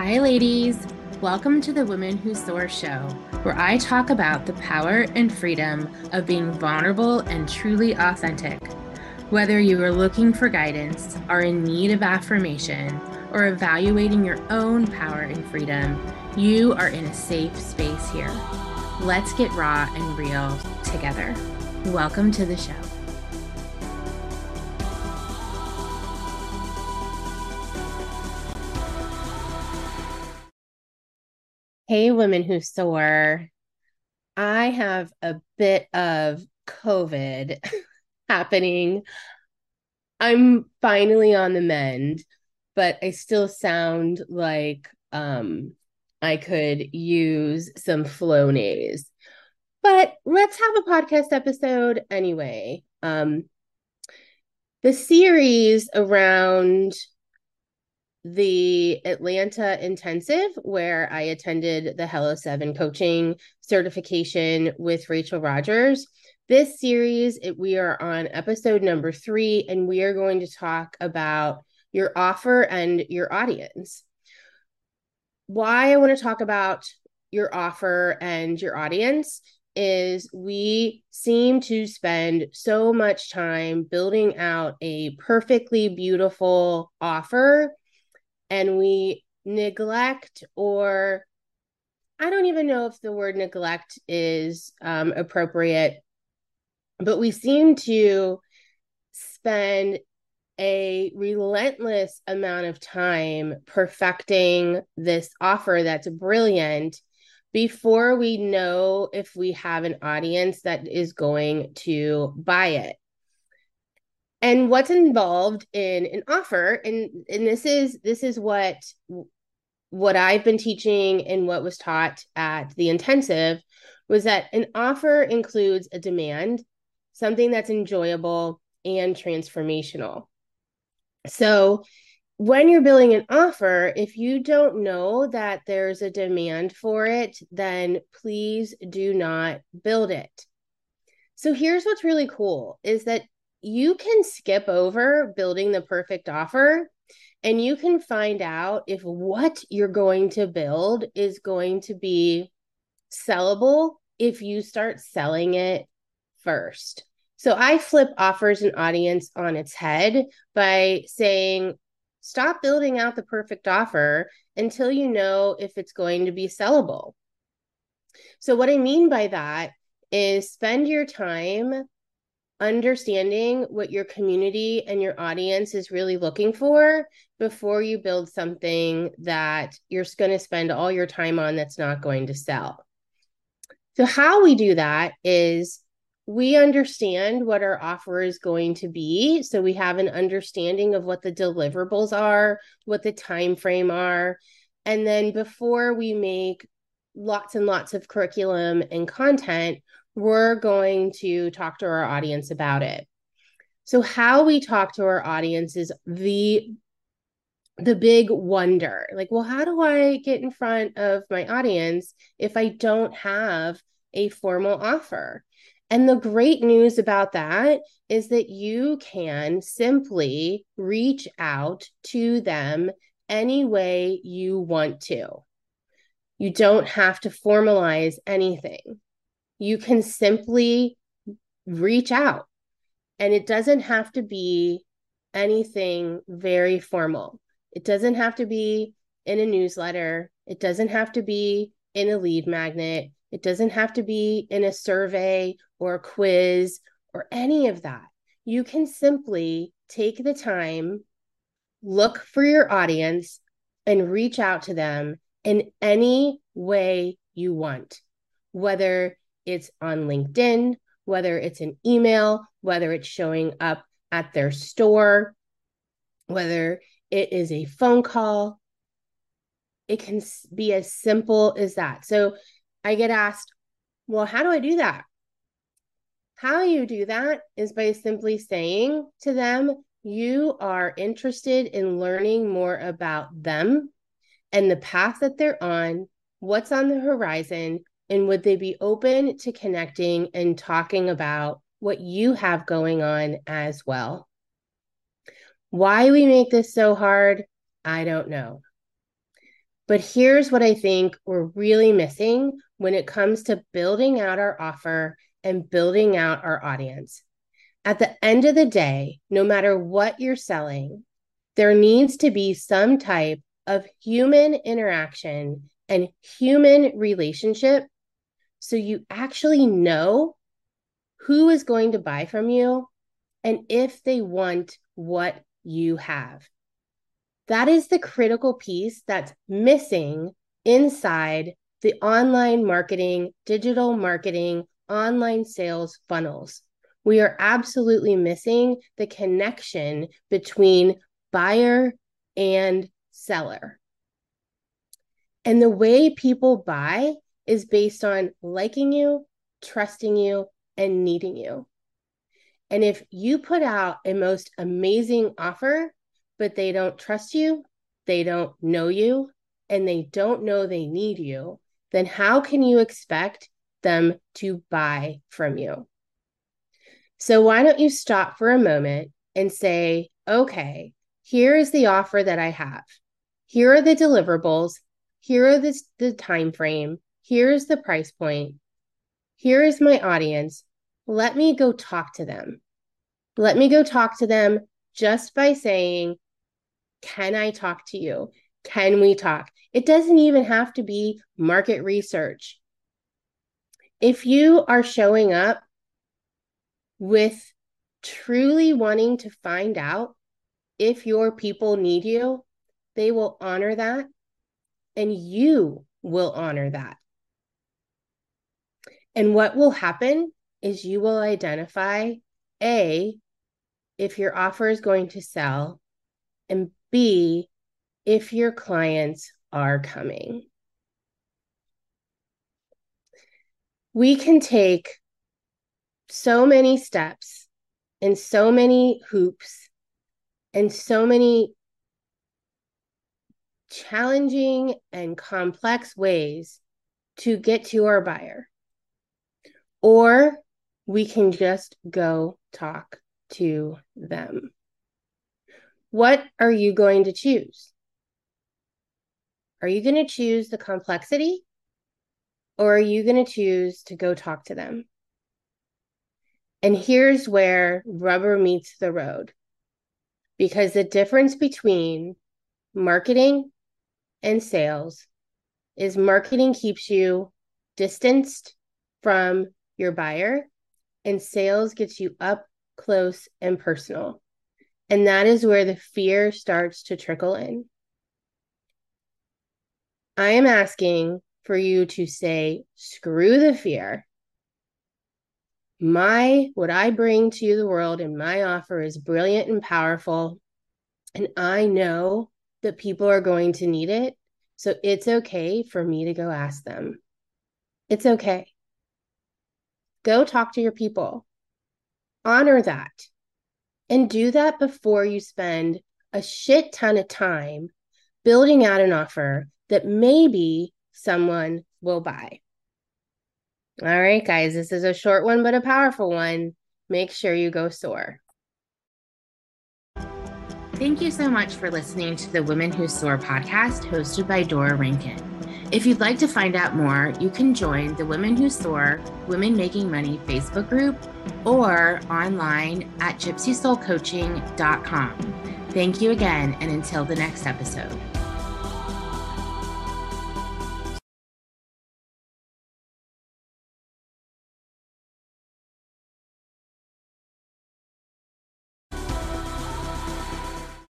Hi, ladies. Welcome to the Women Who Soar show, where I talk about the power and freedom of being vulnerable and truly authentic. Whether you are looking for guidance, are in need of affirmation, or evaluating your own power and freedom, you are in a safe space here. Let's get raw and real together. Welcome to the show. Hey, women who soar. I have a bit of COVID happening. I'm finally on the mend, but I still sound like um I could use some Flonase. But let's have a podcast episode anyway. Um the series around the Atlanta intensive where I attended the Hello 7 coaching certification with Rachel Rodgers. This series, it, we are on episode number three, and we are going to talk about your offer and your audience. Why I want to talk about your offer and your audience is we seem to spend so much time building out a perfectly beautiful offer and we neglect or I don't even know if the word neglect is um, appropriate, but we seem to spend a relentless amount of time perfecting this offer that's brilliant before we know if we have an audience that is going to buy it and what's involved in an offer and and this is this is what what i've been teaching and what was taught at the intensive was that an offer includes a demand something that's enjoyable and transformational. So when you're building an offer if you don't know that there's a demand for it then please do not build it. So here's what's really cool is that you can skip over building the perfect offer and you can find out if what you're going to build is going to be sellable if you start selling it first. So I flip offers and audience on its head by saying, stop building out the perfect offer until you know if it's going to be sellable. So, what I mean by that is spend your time understanding what your community and your audience is really looking for before you build something that you're going to spend all your time on that's not going to sell. So, how we do that is we understand what our offer is going to be so we have an understanding of what the deliverables are what the time frame are and then before we make lots and lots of curriculum and content we're going to talk to our audience about it. So how we talk to our audience is the the big wonder. Like, well, how do I get in front of my audience if I don't have a formal offer? And the great news about that is that you can simply reach out to them any way you want to. You don't have to formalize anything you can simply reach out. And it doesn't have to be anything very formal. It doesn't have to be in a newsletter. It doesn't have to be in a lead magnet. It doesn't have to be in a survey or a quiz or any of that. You can simply take the time, look for your audience, and reach out to them in any way you want, whether it's on LinkedIn, whether it's an email, whether it's showing up at their store, whether it is a phone call. It can be as simple as that. So I get asked, well, how do I do that? How you do that is by simply saying to them, you are interested in learning more about them and the path that they're on, what's on the horizon, and would they be open to connecting and talking about what you have going on as well? Why we make this so hard, I don't know. But here's what I think we're really missing when it comes to building out our offer and building out our audience. At the end of the day, no matter what you're selling, there needs to be some type of human interaction and human relationship so you actually know who is going to buy from you and if they want what you have. That is the critical piece that's missing inside the online marketing, digital marketing, online sales funnels. We are absolutely missing the connection between buyer and seller. And the way people buy is based on liking you, trusting you, and needing you. And if you put out a most amazing offer, but they don't trust you, they don't know you, and they don't know they need you, then how can you expect them to buy from you? So, why don't you stop for a moment and say, okay, here is the offer that I have. Here are the deliverables. Here are the, the time frame. Here's the price point. Here is my audience. Let me go talk to them. Let me go talk to them just by saying, Can I talk to you? Can we talk? It doesn't even have to be market research. If you are showing up with truly wanting to find out if your people need you, they will honor that and you will honor that. And what will happen is you will identify A, if your offer is going to sell, and B, if your clients are coming. We can take so many steps and so many hoops and so many challenging and complex ways to get to our buyer. Or we can just go talk to them. What are you going to choose? Are you going to choose the complexity or are you going to choose to go talk to them? And here's where rubber meets the road because the difference between marketing and sales is marketing keeps you distanced from your buyer, and sales gets you up close and personal. And that is where the fear starts to trickle in. I am asking for you to say, screw the fear. My, what I bring to the world and my offer is brilliant and powerful. And I know that people are going to need it. So it's okay for me to go ask them. It's okay. Go talk to your people. Honor that. And do that before you spend a shit ton of time building out an offer that maybe someone will buy. All right, guys, this is a short one, but a powerful one. Make sure you go soar. Thank you so much for listening to the Women Who Soar podcast hosted by Dora Rankin. If you'd like to find out more, you can join the Women Who Soar Women Making Money Facebook group or online at gypsysoulcoaching.com. Thank you again, and until the next episode.